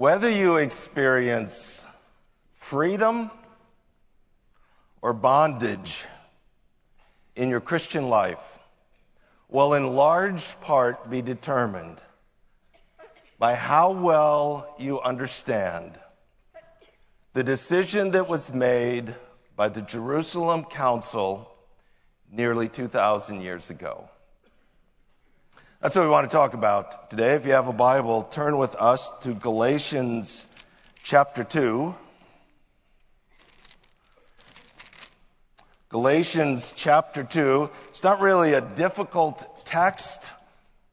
Whether you experience freedom or bondage in your Christian life will in large part be determined by how well you understand the decision that was made by the Jerusalem Council nearly 2,000 years ago. That's what we want to talk about today. If you have a Bible, turn with us to Galatians chapter 2. Galatians chapter 2. It's not really a difficult text.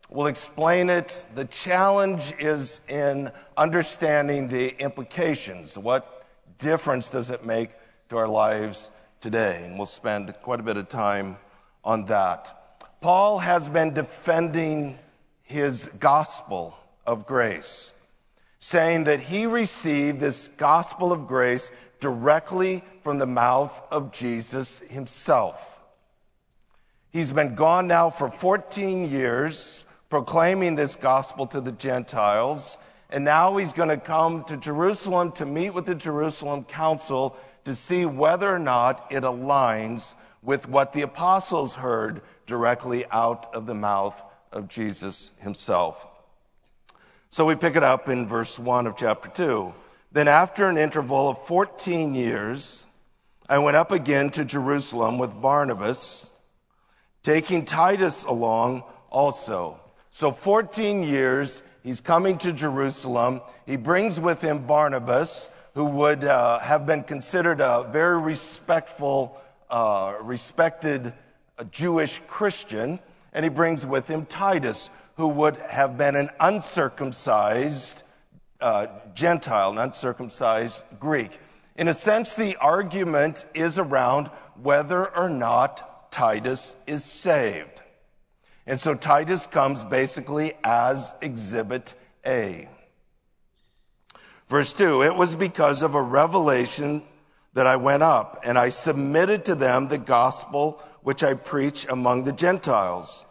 We'll explain it. The challenge is in understanding the implications. What difference does it make to our lives today? And we'll spend quite a bit of time on that. Paul has been defending his gospel of grace, saying that he received this gospel of grace directly from the mouth of Jesus himself. He's been gone now for 14 years, proclaiming this gospel to the Gentiles, and now he's going to come to Jerusalem to meet with the Jerusalem council to see whether or not it aligns with what the apostles heard directly out of the mouth of Jesus himself. So we pick it up in verse 1 of chapter 2. Then, after an interval of 14 years, I went up again to Jerusalem with Barnabas, taking Titus along also. So, 14 years, he's coming to Jerusalem. He brings with him Barnabas, who would uh, have been considered a very respectful, uh, respected a Jewish Christian, and he brings with him Titus, who would have been an uncircumcised uh, Gentile, an uncircumcised Greek. In a sense, the argument is around whether or not Titus is saved. And so Titus comes basically as exhibit A. Verse 2 It was because of a revelation that I went up, and I submitted to them the gospel which I preach among the Gentiles.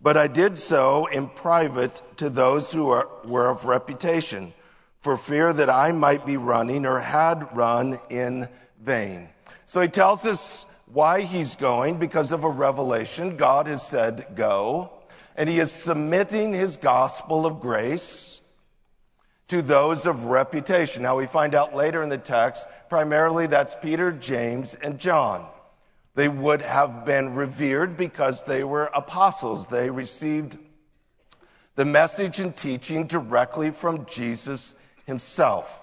But I did so in private to those who were of reputation, for fear that I might be running or had run in vain. So he tells us why he's going because of a revelation. God has said, Go. And he is submitting his gospel of grace to those of reputation. Now we find out later in the text, primarily that's Peter, James, and John. They would have been revered because they were apostles. They received the message and teaching directly from Jesus himself.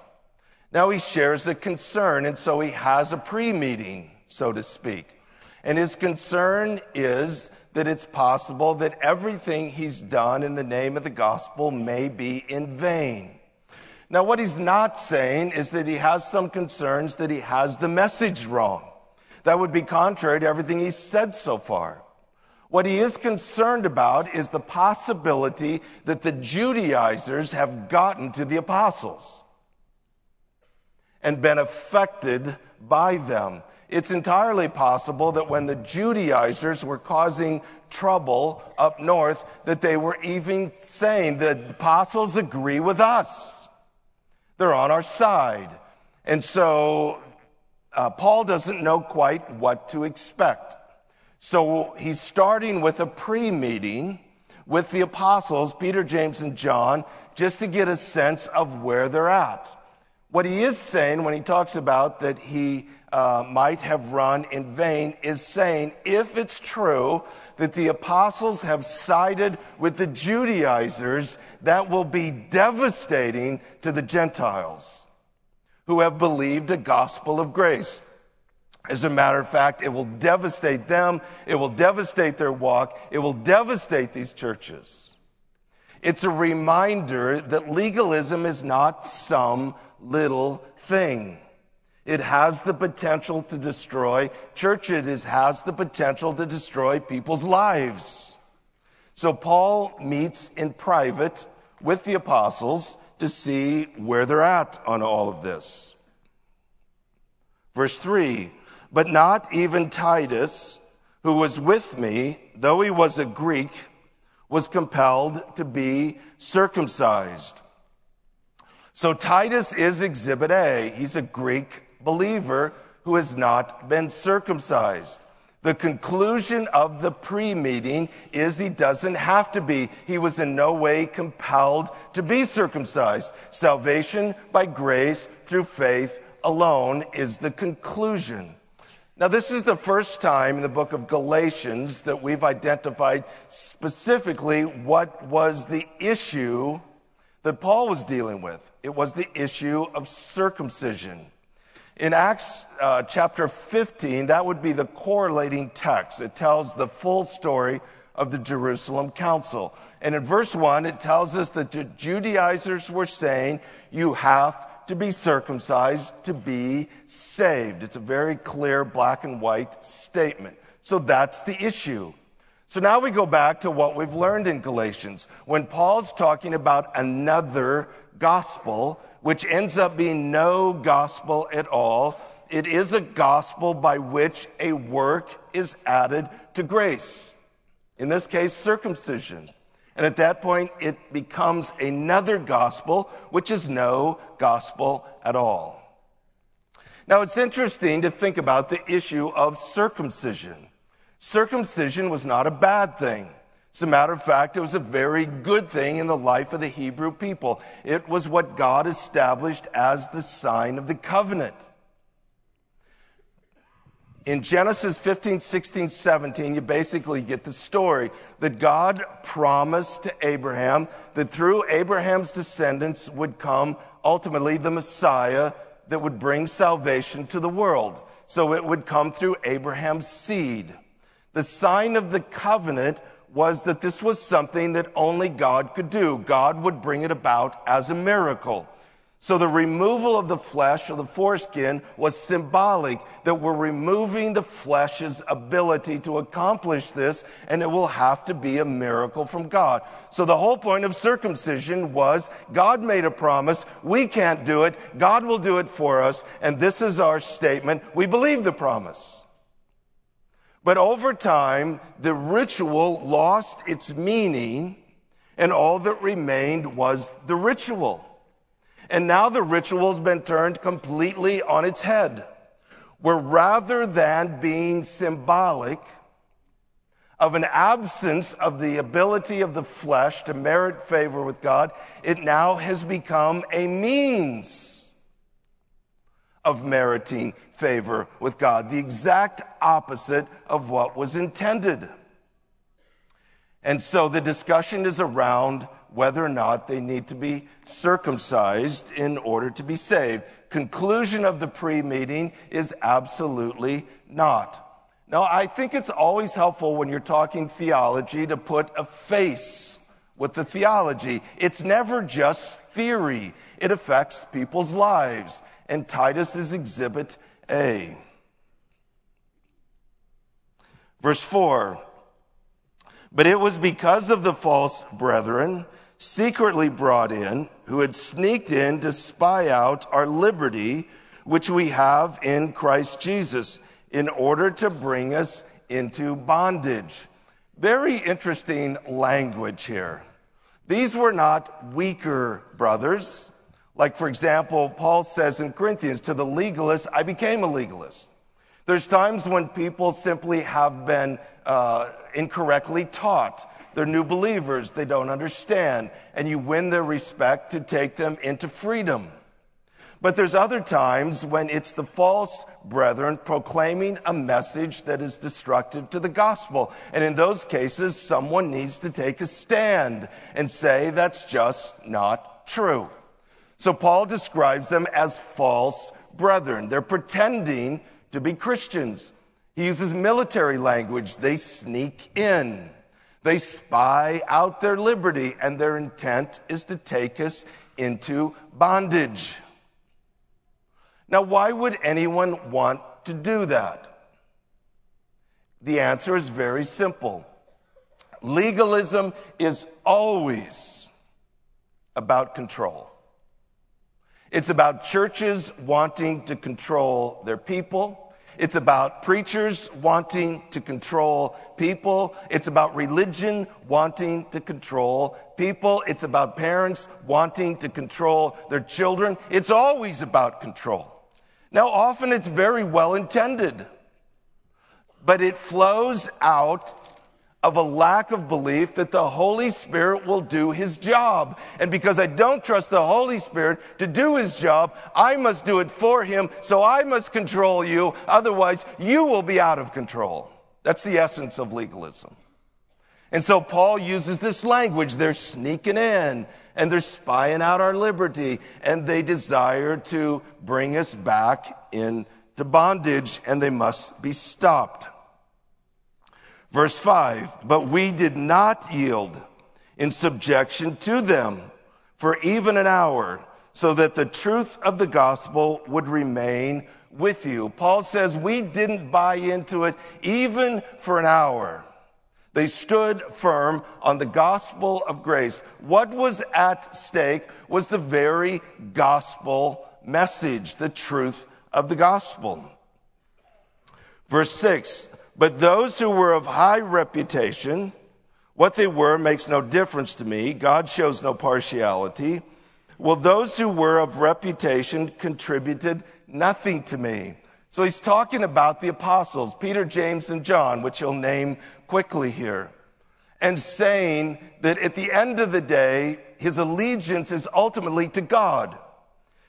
Now he shares a concern, and so he has a pre meeting, so to speak. And his concern is that it's possible that everything he's done in the name of the gospel may be in vain. Now, what he's not saying is that he has some concerns that he has the message wrong. That would be contrary to everything he's said so far. What he is concerned about is the possibility that the Judaizers have gotten to the apostles and been affected by them. It's entirely possible that when the Judaizers were causing trouble up north, that they were even saying the apostles agree with us. They're on our side. And so uh, Paul doesn't know quite what to expect. So he's starting with a pre meeting with the apostles, Peter, James, and John, just to get a sense of where they're at. What he is saying when he talks about that he uh, might have run in vain is saying, if it's true that the apostles have sided with the Judaizers, that will be devastating to the Gentiles who have believed a gospel of grace. As a matter of fact, it will devastate them. It will devastate their walk. It will devastate these churches. It's a reminder that legalism is not some little thing. It has the potential to destroy churches. It has the potential to destroy people's lives. So Paul meets in private with the apostles to see where they're at on all of this. Verse 3 But not even Titus, who was with me, though he was a Greek, was compelled to be circumcised. So Titus is exhibit A. He's a Greek believer who has not been circumcised. The conclusion of the pre meeting is he doesn't have to be. He was in no way compelled to be circumcised. Salvation by grace through faith alone is the conclusion. Now, this is the first time in the book of Galatians that we've identified specifically what was the issue that Paul was dealing with. It was the issue of circumcision. In Acts uh, chapter 15, that would be the correlating text. It tells the full story of the Jerusalem Council. And in verse 1, it tells us that the Judaizers were saying, You have to be circumcised to be saved. It's a very clear black and white statement. So that's the issue. So now we go back to what we've learned in Galatians. When Paul's talking about another gospel, which ends up being no gospel at all. It is a gospel by which a work is added to grace. In this case, circumcision. And at that point, it becomes another gospel, which is no gospel at all. Now, it's interesting to think about the issue of circumcision. Circumcision was not a bad thing. As a matter of fact, it was a very good thing in the life of the Hebrew people. It was what God established as the sign of the covenant. In Genesis 15, 16, 17, you basically get the story that God promised to Abraham that through Abraham's descendants would come ultimately the Messiah that would bring salvation to the world. So it would come through Abraham's seed. The sign of the covenant was that this was something that only God could do. God would bring it about as a miracle. So the removal of the flesh or the foreskin was symbolic that we're removing the flesh's ability to accomplish this and it will have to be a miracle from God. So the whole point of circumcision was God made a promise. We can't do it. God will do it for us. And this is our statement. We believe the promise. But over time, the ritual lost its meaning, and all that remained was the ritual. And now the ritual has been turned completely on its head, where rather than being symbolic of an absence of the ability of the flesh to merit favor with God, it now has become a means of meriting favor with God, the exact opposite of what was intended. And so the discussion is around whether or not they need to be circumcised in order to be saved. Conclusion of the pre meeting is absolutely not. Now, I think it's always helpful when you're talking theology to put a face with the theology. It's never just theory, it affects people's lives and Titus is exhibit A. Verse 4 But it was because of the false brethren, secretly brought in, who had sneaked in to spy out our liberty, which we have in Christ Jesus, in order to bring us into bondage. Very interesting language here. These were not weaker brothers. Like, for example, Paul says in Corinthians, to the legalist, I became a legalist. There's times when people simply have been uh, incorrectly taught. They're new believers, they don't understand, and you win their respect to take them into freedom. But there's other times when it's the false brethren proclaiming a message that is destructive to the gospel. And in those cases, someone needs to take a stand and say that's just not true. So Paul describes them as false brethren. They're pretending to be Christians. He uses military language. They sneak in. They spy out their liberty, and their intent is to take us into bondage. Now, why would anyone want to do that? The answer is very simple. Legalism is always about control. It's about churches wanting to control their people. It's about preachers wanting to control people. It's about religion wanting to control people. It's about parents wanting to control their children. It's always about control. Now, often it's very well intended, but it flows out of a lack of belief that the Holy Spirit will do his job. And because I don't trust the Holy Spirit to do his job, I must do it for him, so I must control you, otherwise you will be out of control. That's the essence of legalism. And so Paul uses this language. They're sneaking in and they're spying out our liberty and they desire to bring us back into bondage and they must be stopped. Verse 5 But we did not yield in subjection to them for even an hour, so that the truth of the gospel would remain with you. Paul says we didn't buy into it even for an hour. They stood firm on the gospel of grace. What was at stake was the very gospel message, the truth of the gospel. Verse 6 but those who were of high reputation, what they were makes no difference to me. God shows no partiality. Well, those who were of reputation contributed nothing to me. So he's talking about the apostles, Peter, James, and John, which he'll name quickly here, and saying that at the end of the day, his allegiance is ultimately to God.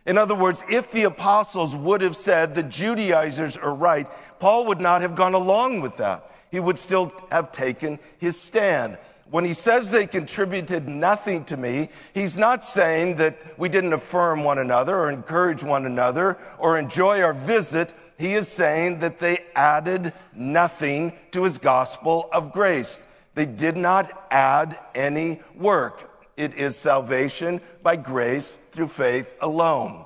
In other words, if the apostles would have said the Judaizers are right, Paul would not have gone along with that. He would still have taken his stand. When he says they contributed nothing to me, he's not saying that we didn't affirm one another or encourage one another or enjoy our visit. He is saying that they added nothing to his gospel of grace. They did not add any work. It is salvation by grace through faith alone.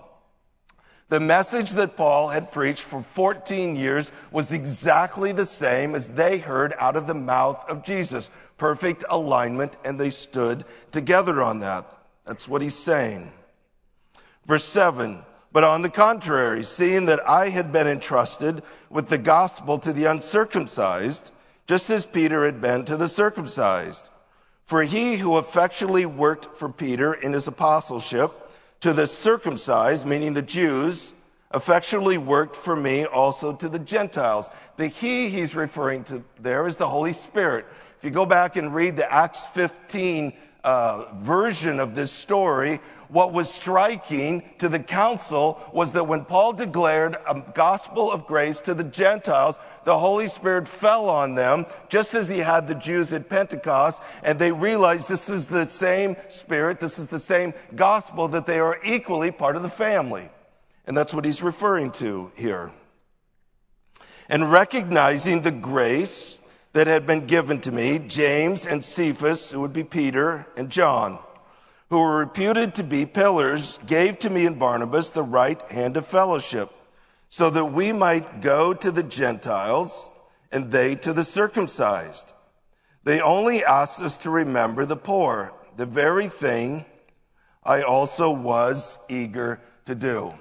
The message that Paul had preached for 14 years was exactly the same as they heard out of the mouth of Jesus. Perfect alignment, and they stood together on that. That's what he's saying. Verse 7 But on the contrary, seeing that I had been entrusted with the gospel to the uncircumcised, just as Peter had been to the circumcised. For he who effectually worked for Peter in his apostleship to the circumcised, meaning the Jews, effectually worked for me also to the Gentiles. The he he's referring to there is the Holy Spirit. If you go back and read the Acts 15 uh, version of this story, what was striking to the council was that when Paul declared a gospel of grace to the Gentiles, the Holy Spirit fell on them, just as he had the Jews at Pentecost, and they realized this is the same Spirit, this is the same gospel, that they are equally part of the family. And that's what he's referring to here. And recognizing the grace that had been given to me, James and Cephas, who would be Peter and John, who were reputed to be pillars, gave to me and Barnabas the right hand of fellowship, so that we might go to the Gentiles and they to the circumcised. They only asked us to remember the poor, the very thing I also was eager to do.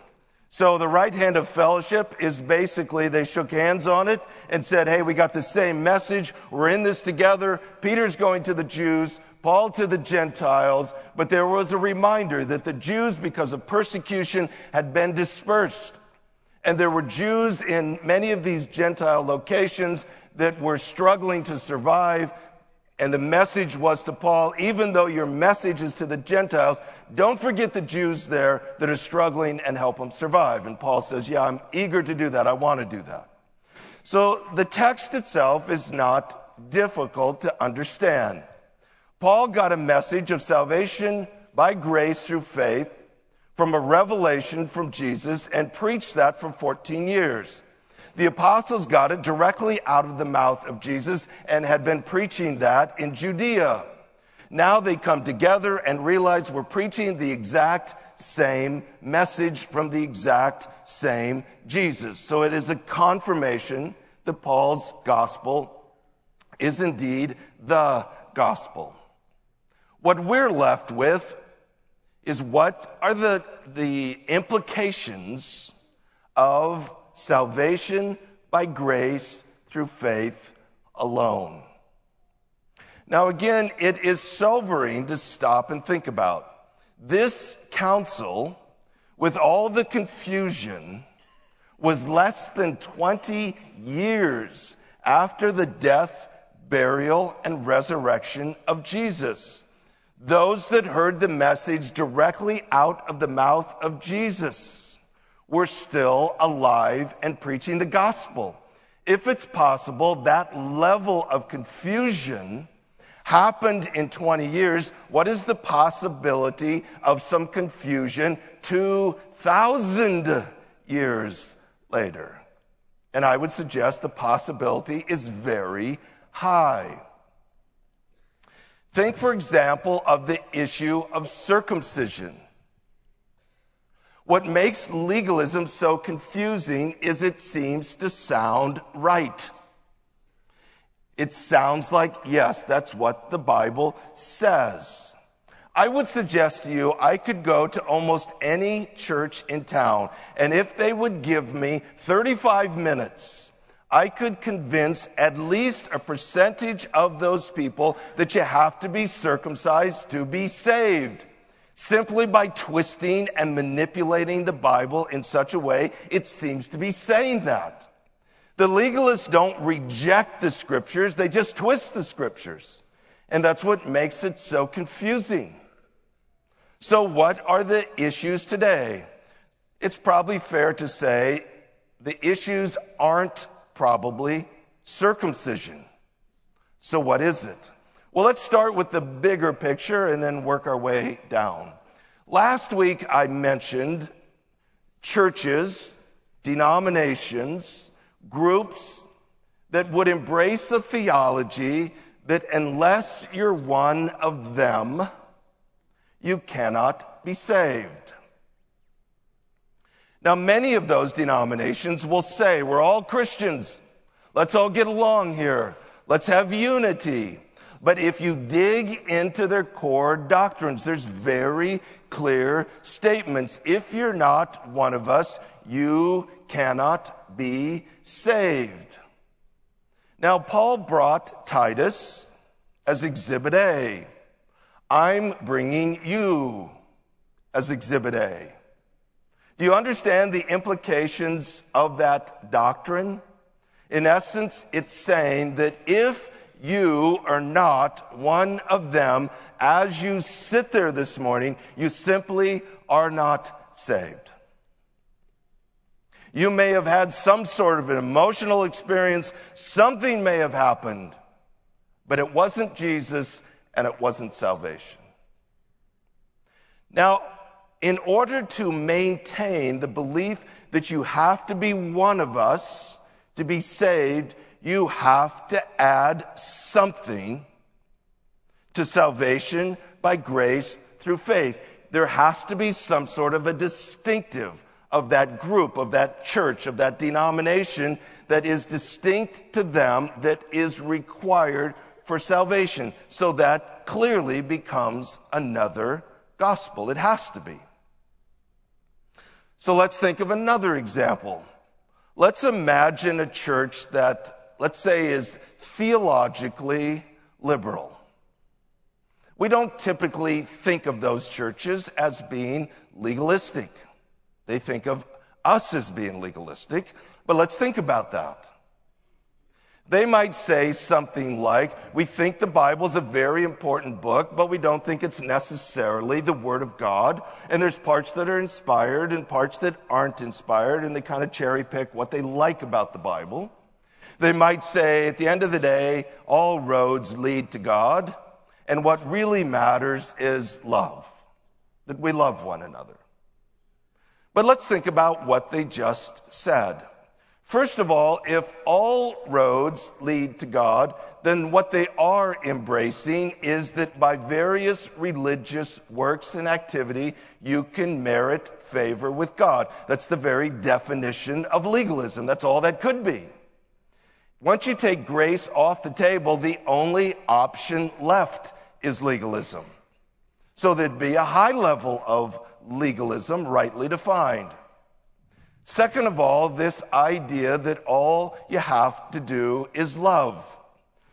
So the right hand of fellowship is basically they shook hands on it and said, Hey, we got the same message. We're in this together. Peter's going to the Jews, Paul to the Gentiles. But there was a reminder that the Jews, because of persecution, had been dispersed. And there were Jews in many of these Gentile locations that were struggling to survive. And the message was to Paul, even though your message is to the Gentiles, don't forget the Jews there that are struggling and help them survive. And Paul says, Yeah, I'm eager to do that. I want to do that. So the text itself is not difficult to understand. Paul got a message of salvation by grace through faith from a revelation from Jesus and preached that for 14 years. The apostles got it directly out of the mouth of Jesus and had been preaching that in Judea. Now they come together and realize we're preaching the exact same message from the exact same Jesus. So it is a confirmation that Paul's gospel is indeed the gospel. What we're left with is what are the, the implications of salvation by grace through faith alone. Now, again, it is sobering to stop and think about. This council, with all the confusion, was less than 20 years after the death, burial, and resurrection of Jesus. Those that heard the message directly out of the mouth of Jesus were still alive and preaching the gospel. If it's possible, that level of confusion happened in 20 years. What is the possibility of some confusion 2,000 years later? And I would suggest the possibility is very high. Think, for example, of the issue of circumcision. What makes legalism so confusing is it seems to sound right. It sounds like, yes, that's what the Bible says. I would suggest to you I could go to almost any church in town, and if they would give me 35 minutes, I could convince at least a percentage of those people that you have to be circumcised to be saved. Simply by twisting and manipulating the Bible in such a way, it seems to be saying that. The legalists don't reject the scriptures, they just twist the scriptures. And that's what makes it so confusing. So, what are the issues today? It's probably fair to say the issues aren't probably circumcision. So, what is it? Well, let's start with the bigger picture and then work our way down. Last week, I mentioned churches, denominations, groups that would embrace a theology that unless you're one of them, you cannot be saved. Now, many of those denominations will say, We're all Christians. Let's all get along here. Let's have unity. But if you dig into their core doctrines, there's very clear statements. If you're not one of us, you cannot be saved. Now, Paul brought Titus as exhibit A. I'm bringing you as exhibit A. Do you understand the implications of that doctrine? In essence, it's saying that if you are not one of them, as you sit there this morning, you simply are not saved. You may have had some sort of an emotional experience, something may have happened, but it wasn't Jesus and it wasn't salvation. Now, in order to maintain the belief that you have to be one of us to be saved, you have to add something to salvation by grace through faith. There has to be some sort of a distinctive of that group, of that church, of that denomination that is distinct to them, that is required for salvation. So that clearly becomes another gospel. It has to be. So let's think of another example. Let's imagine a church that, let's say, is theologically liberal. We don't typically think of those churches as being legalistic. They think of us as being legalistic, but let's think about that. They might say something like, We think the Bible is a very important book, but we don't think it's necessarily the Word of God. And there's parts that are inspired and parts that aren't inspired, and they kind of cherry pick what they like about the Bible. They might say, At the end of the day, all roads lead to God, and what really matters is love, that we love one another. But let's think about what they just said. First of all, if all roads lead to God, then what they are embracing is that by various religious works and activity, you can merit favor with God. That's the very definition of legalism. That's all that could be. Once you take grace off the table, the only option left is legalism. So there'd be a high level of legalism, rightly defined. Second of all, this idea that all you have to do is love.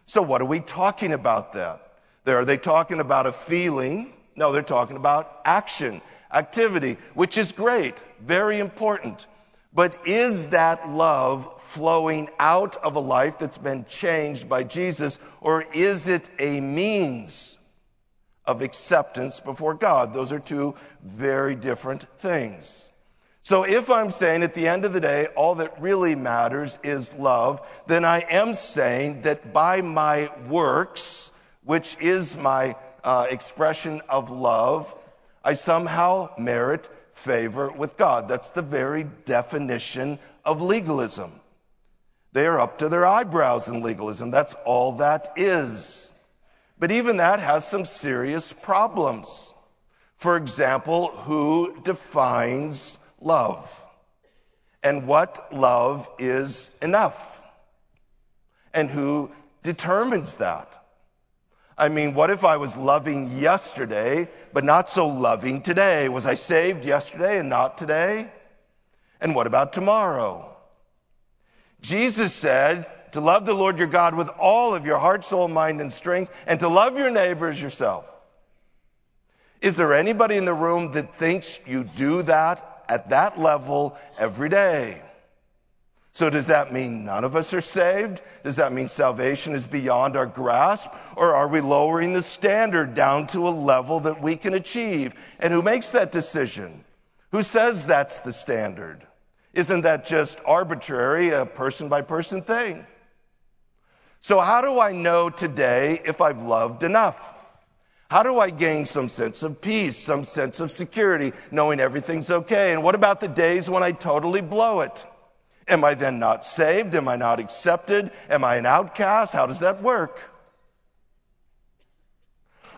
So, what are we talking about then? There, are they talking about a feeling? No, they're talking about action, activity, which is great, very important. But is that love flowing out of a life that's been changed by Jesus, or is it a means of acceptance before God? Those are two very different things. So if I'm saying at the end of the day, all that really matters is love, then I am saying that by my works, which is my uh, expression of love, I somehow merit favor with God. That's the very definition of legalism. They are up to their eyebrows in legalism. That's all that is. But even that has some serious problems. For example, who defines love? And what love is enough? And who determines that? I mean, what if I was loving yesterday, but not so loving today? Was I saved yesterday and not today? And what about tomorrow? Jesus said to love the Lord your God with all of your heart, soul, mind, and strength, and to love your neighbor as yourself. Is there anybody in the room that thinks you do that at that level every day? So, does that mean none of us are saved? Does that mean salvation is beyond our grasp? Or are we lowering the standard down to a level that we can achieve? And who makes that decision? Who says that's the standard? Isn't that just arbitrary, a person by person thing? So, how do I know today if I've loved enough? How do I gain some sense of peace, some sense of security, knowing everything's okay? And what about the days when I totally blow it? Am I then not saved? Am I not accepted? Am I an outcast? How does that work?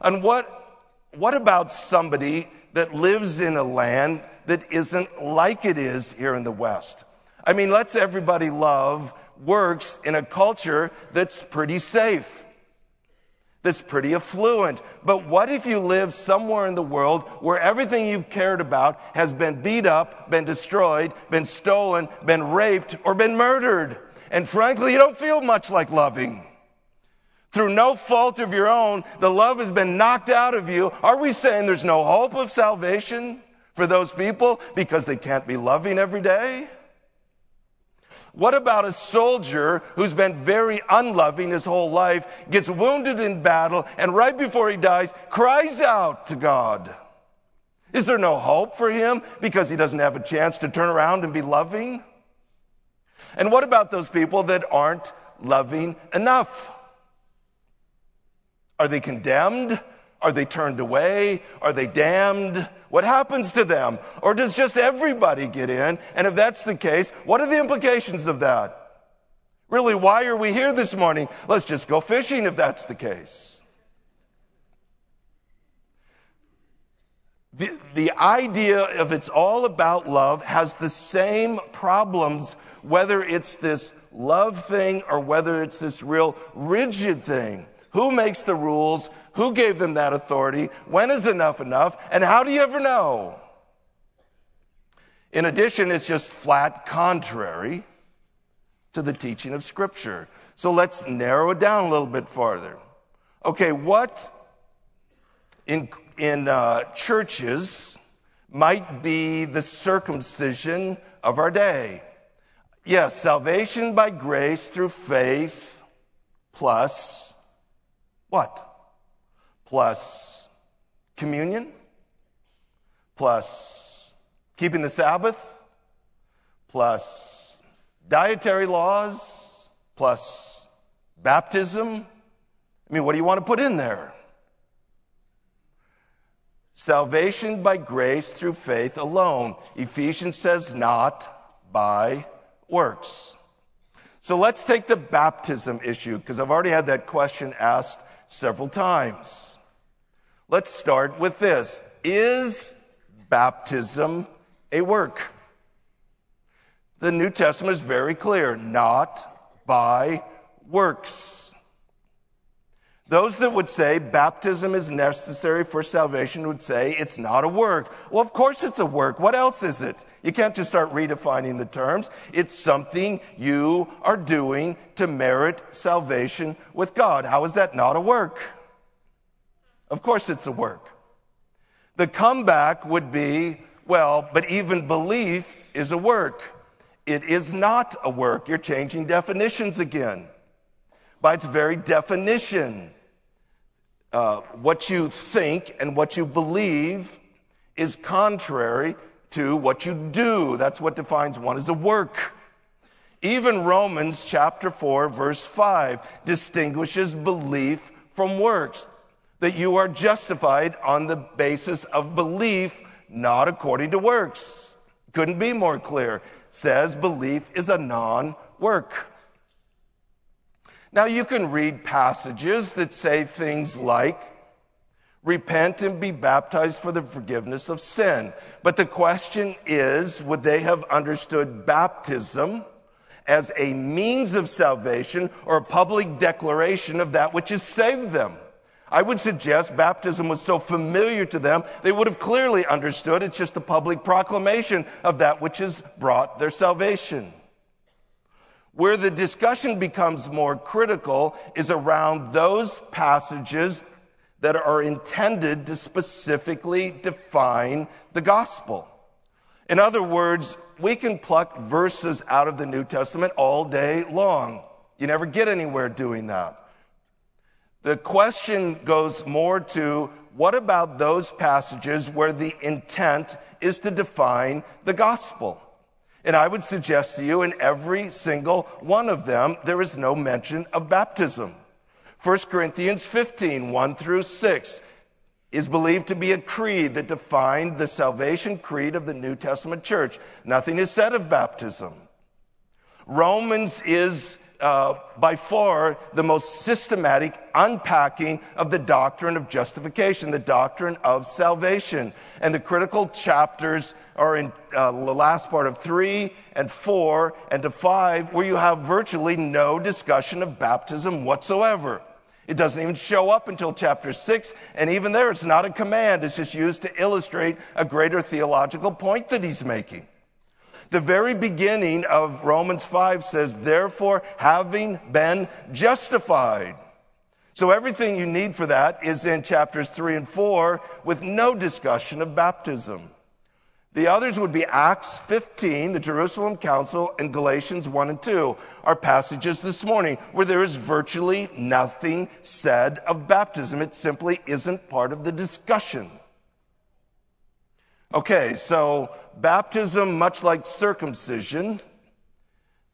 And what, what about somebody that lives in a land that isn't like it is here in the West? I mean, let's everybody love works in a culture that's pretty safe that's pretty affluent. But what if you live somewhere in the world where everything you've cared about has been beat up, been destroyed, been stolen, been raped, or been murdered? And frankly, you don't feel much like loving. Through no fault of your own, the love has been knocked out of you. Are we saying there's no hope of salvation for those people because they can't be loving every day? What about a soldier who's been very unloving his whole life, gets wounded in battle, and right before he dies, cries out to God? Is there no hope for him because he doesn't have a chance to turn around and be loving? And what about those people that aren't loving enough? Are they condemned? Are they turned away? Are they damned? What happens to them? Or does just everybody get in? And if that's the case, what are the implications of that? Really, why are we here this morning? Let's just go fishing if that's the case. The, the idea of it's all about love has the same problems, whether it's this love thing or whether it's this real rigid thing. Who makes the rules? Who gave them that authority? When is enough enough? And how do you ever know? In addition, it's just flat contrary to the teaching of Scripture. So let's narrow it down a little bit farther. Okay, what in, in uh, churches might be the circumcision of our day? Yes, salvation by grace through faith plus what? Plus communion, plus keeping the Sabbath, plus dietary laws, plus baptism. I mean, what do you want to put in there? Salvation by grace through faith alone. Ephesians says not by works. So let's take the baptism issue because I've already had that question asked several times. Let's start with this Is baptism a work? The New Testament is very clear not by works. Those that would say baptism is necessary for salvation would say it's not a work. Well, of course it's a work. What else is it? You can't just start redefining the terms. It's something you are doing to merit salvation with God. How is that not a work? Of course it's a work. The comeback would be, well, but even belief is a work. It is not a work. You're changing definitions again. By its very definition, uh, what you think and what you believe is contrary to what you do. That's what defines one as a work. Even Romans chapter 4, verse 5 distinguishes belief from works, that you are justified on the basis of belief, not according to works. Couldn't be more clear says belief is a non work. Now, you can read passages that say things like, repent and be baptized for the forgiveness of sin. But the question is, would they have understood baptism as a means of salvation or a public declaration of that which has saved them? I would suggest baptism was so familiar to them, they would have clearly understood it's just a public proclamation of that which has brought their salvation. Where the discussion becomes more critical is around those passages that are intended to specifically define the gospel. In other words, we can pluck verses out of the New Testament all day long. You never get anywhere doing that. The question goes more to what about those passages where the intent is to define the gospel? And I would suggest to you in every single one of them, there is no mention of baptism. 1 Corinthians 15, 1 through 6 is believed to be a creed that defined the salvation creed of the New Testament church. Nothing is said of baptism. Romans is uh, by far the most systematic unpacking of the doctrine of justification, the doctrine of salvation. And the critical chapters are in uh, the last part of three and four and to five, where you have virtually no discussion of baptism whatsoever. It doesn't even show up until chapter six, and even there, it's not a command. It's just used to illustrate a greater theological point that he's making. The very beginning of Romans 5 says, therefore, having been justified. So everything you need for that is in chapters 3 and 4 with no discussion of baptism. The others would be Acts 15, the Jerusalem Council, and Galatians 1 and 2, our passages this morning, where there is virtually nothing said of baptism. It simply isn't part of the discussion. Okay, so baptism, much like circumcision,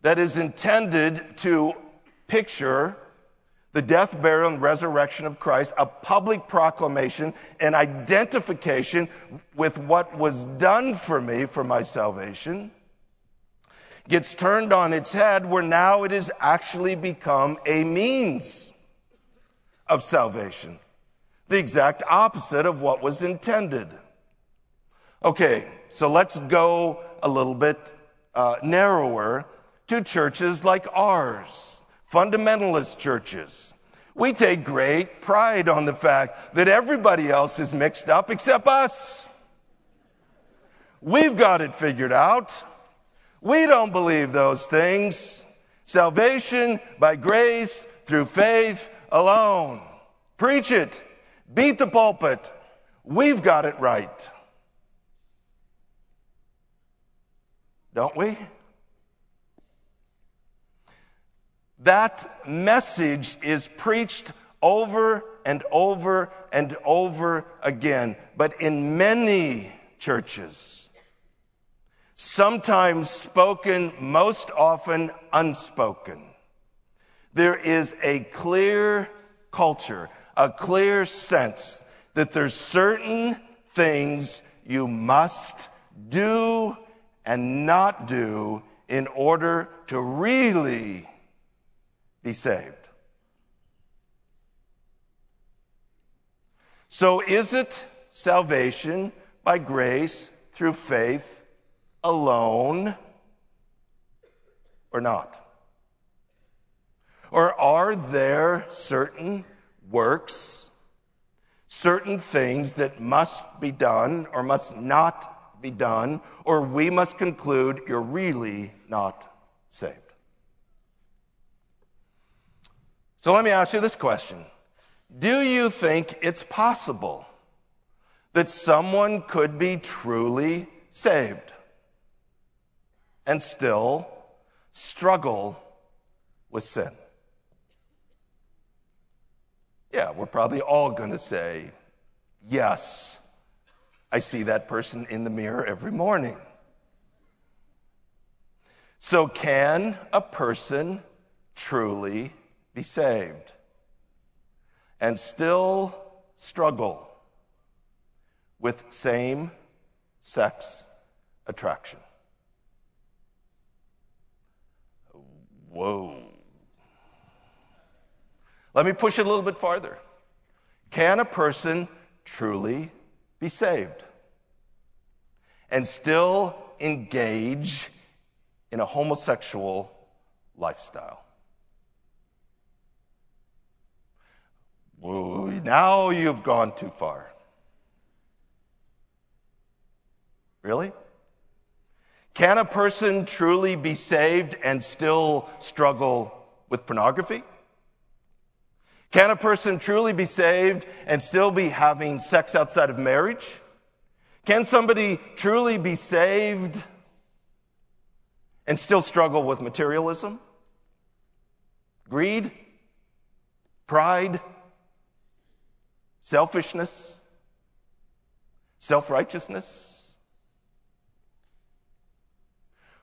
that is intended to picture the death, burial, and resurrection of Christ, a public proclamation, an identification with what was done for me for my salvation, gets turned on its head where now it has actually become a means of salvation. The exact opposite of what was intended. Okay, so let's go a little bit uh, narrower to churches like ours, fundamentalist churches. We take great pride on the fact that everybody else is mixed up except us. We've got it figured out. We don't believe those things. Salvation by grace through faith alone. Preach it. Beat the pulpit. We've got it right. Don't we? That message is preached over and over and over again, but in many churches. Sometimes spoken, most often unspoken. There is a clear culture, a clear sense that there's certain things you must do and not do in order to really be saved. So, is it salvation by grace through faith alone or not? Or are there certain works, certain things that must be done or must not be done, or we must conclude you're really not saved. So let me ask you this question Do you think it's possible that someone could be truly saved and still struggle with sin? Yeah, we're probably all going to say, Yes, I see that person in the mirror every morning. So, can a person truly be saved and still struggle with same sex attraction? Whoa. Let me push it a little bit farther. Can a person truly be saved and still engage in a homosexual lifestyle? Whoa, now you've gone too far. Really? Can a person truly be saved and still struggle with pornography? Can a person truly be saved and still be having sex outside of marriage? Can somebody truly be saved and still struggle with materialism, greed, pride, selfishness, self righteousness?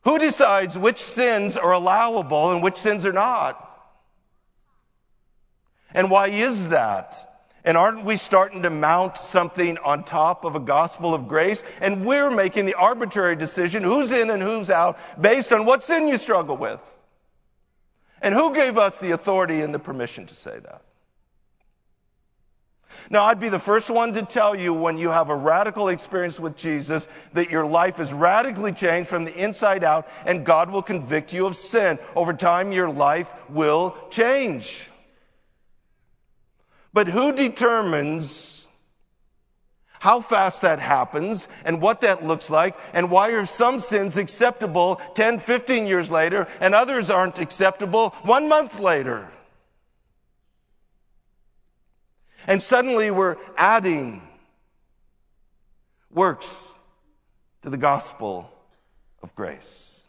Who decides which sins are allowable and which sins are not? And why is that? And aren't we starting to mount something on top of a gospel of grace? And we're making the arbitrary decision who's in and who's out based on what sin you struggle with. And who gave us the authority and the permission to say that? Now, I'd be the first one to tell you when you have a radical experience with Jesus that your life is radically changed from the inside out and God will convict you of sin. Over time, your life will change. But who determines how fast that happens and what that looks like and why are some sins acceptable 10, 15 years later and others aren't acceptable one month later? And suddenly we're adding works to the gospel of grace.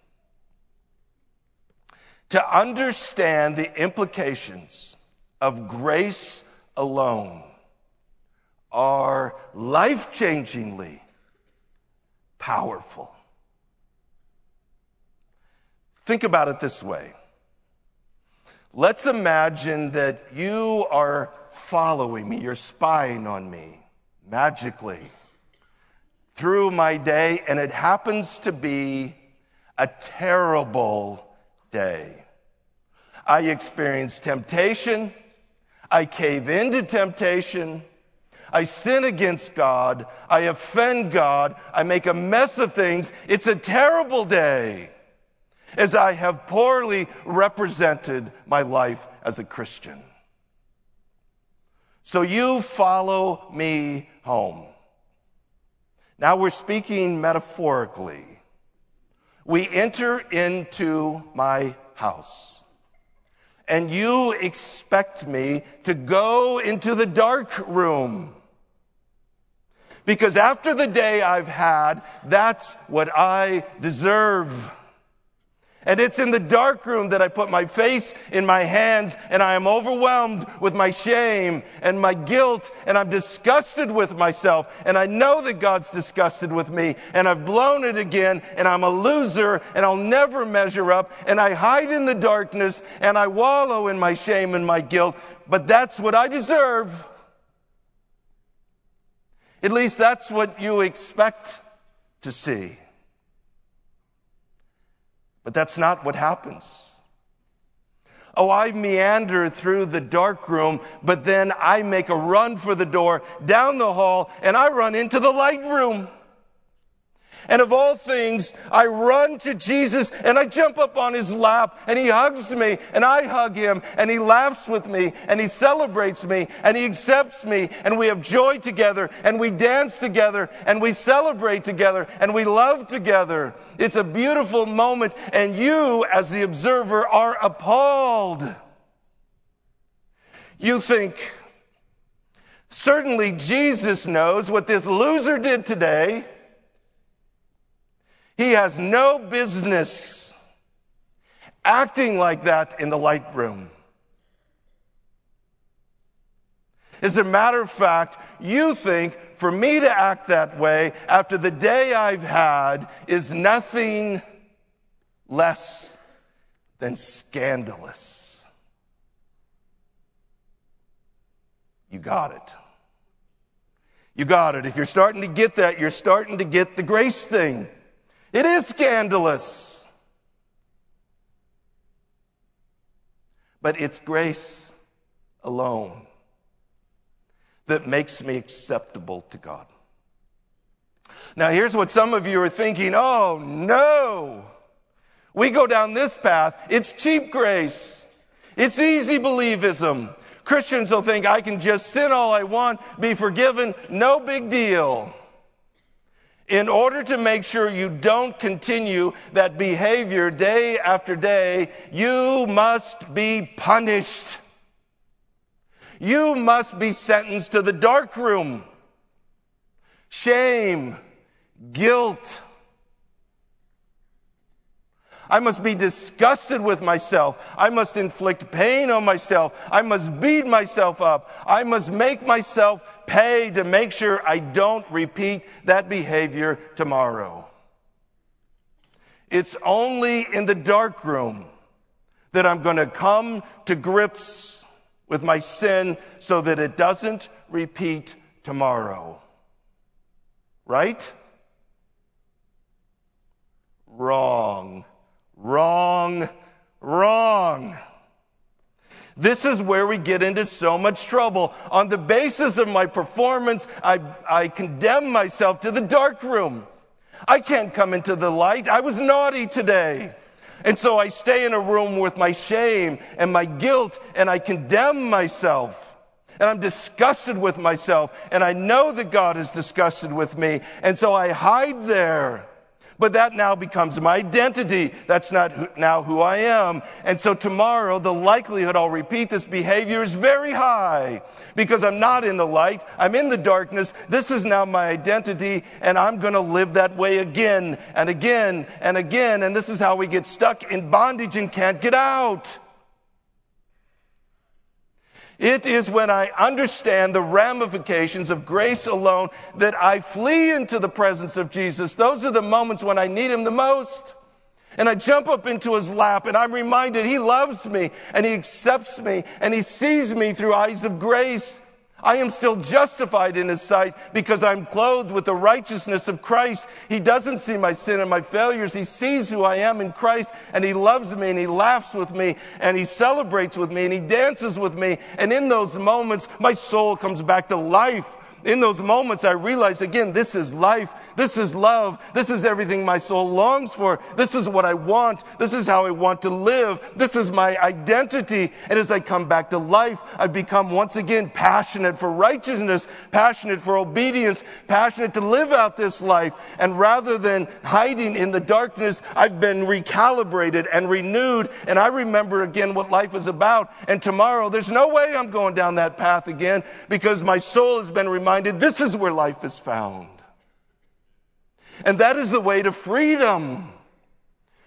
To understand the implications of grace alone are life changingly powerful. Think about it this way. Let's imagine that you are following me, you're spying on me magically through my day, and it happens to be a terrible day. I experience temptation. I cave into temptation. I sin against God. I offend God. I make a mess of things. It's a terrible day as I have poorly represented my life as a Christian. So you follow me home. Now we're speaking metaphorically. We enter into my house and you expect me to go into the dark room. Because after the day I've had, that's what I deserve. And it's in the dark room that I put my face in my hands and I am overwhelmed with my shame and my guilt and I'm disgusted with myself and I know that God's disgusted with me and I've blown it again and I'm a loser and I'll never measure up and I hide in the darkness and I wallow in my shame and my guilt, but that's what I deserve. At least that's what you expect to see. But that's not what happens. Oh, I meander through the dark room, but then I make a run for the door, down the hall, and I run into the light room. And of all things, I run to Jesus and I jump up on his lap and he hugs me and I hug him and he laughs with me and he celebrates me and he accepts me and we have joy together and we dance together and we celebrate together and we love together. It's a beautiful moment and you as the observer are appalled. You think, certainly Jesus knows what this loser did today. He has no business acting like that in the light room. As a matter of fact, you think for me to act that way after the day I've had is nothing less than scandalous. You got it. You got it. If you're starting to get that, you're starting to get the grace thing. It is scandalous. But it's grace alone that makes me acceptable to God. Now, here's what some of you are thinking oh, no. We go down this path. It's cheap grace. It's easy believism. Christians will think I can just sin all I want, be forgiven, no big deal in order to make sure you don't continue that behavior day after day, you must be punished. You must be sentenced to the dark room. Shame, guilt, I must be disgusted with myself. I must inflict pain on myself. I must beat myself up. I must make myself pay to make sure I don't repeat that behavior tomorrow. It's only in the dark room that I'm going to come to grips with my sin so that it doesn't repeat tomorrow. Right? Wrong. Wrong, wrong. This is where we get into so much trouble. On the basis of my performance, I, I condemn myself to the dark room. I can't come into the light. I was naughty today. And so I stay in a room with my shame and my guilt and I condemn myself. And I'm disgusted with myself and I know that God is disgusted with me. And so I hide there. But that now becomes my identity. That's not now who I am. And so tomorrow, the likelihood I'll repeat this behavior is very high because I'm not in the light. I'm in the darkness. This is now my identity and I'm going to live that way again and again and again. And this is how we get stuck in bondage and can't get out. It is when I understand the ramifications of grace alone that I flee into the presence of Jesus. Those are the moments when I need Him the most. And I jump up into his lap and I'm reminded he loves me and he accepts me and he sees me through eyes of grace. I am still justified in his sight because I'm clothed with the righteousness of Christ. He doesn't see my sin and my failures. He sees who I am in Christ and he loves me and he laughs with me and he celebrates with me and he dances with me. And in those moments, my soul comes back to life in those moments, I realized again, this is life. This is love. This is everything my soul longs for. This is what I want. This is how I want to live. This is my identity. And as I come back to life, I become once again passionate for righteousness, passionate for obedience, passionate to live out this life. And rather than hiding in the darkness, I've been recalibrated and renewed. And I remember again what life is about. And tomorrow, there's no way I'm going down that path again because my soul has been reminded reminded this is where life is found. And that is the way to freedom.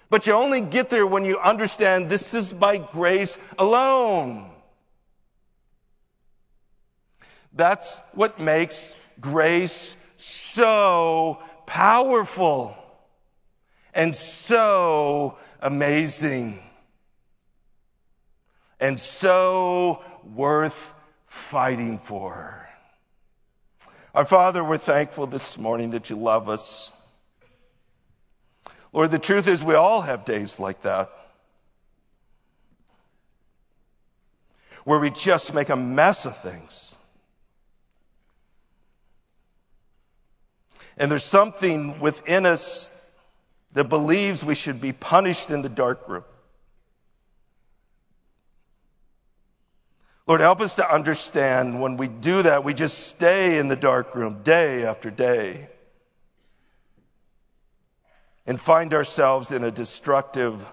But you only get there when you understand this is by grace alone. That's what makes grace so powerful and so amazing and so worth fighting for. Our Father, we're thankful this morning that you love us. Lord, the truth is we all have days like that. Where we just make a mess of things. And there's something within us that believes we should be punished in the dark room. Lord, help us to understand when we do that, we just stay in the dark room day after day and find ourselves in a destructive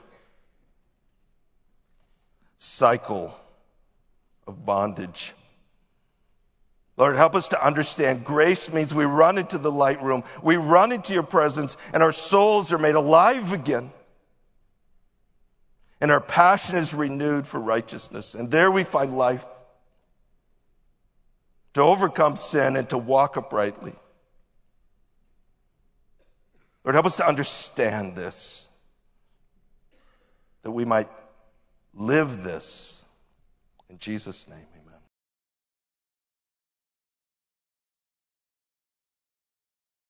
cycle of bondage. Lord, help us to understand grace means we run into the light room, we run into your presence, and our souls are made alive again. And our passion is renewed for righteousness. And there we find life to overcome sin and to walk uprightly. Lord, help us to understand this, that we might live this. In Jesus' name.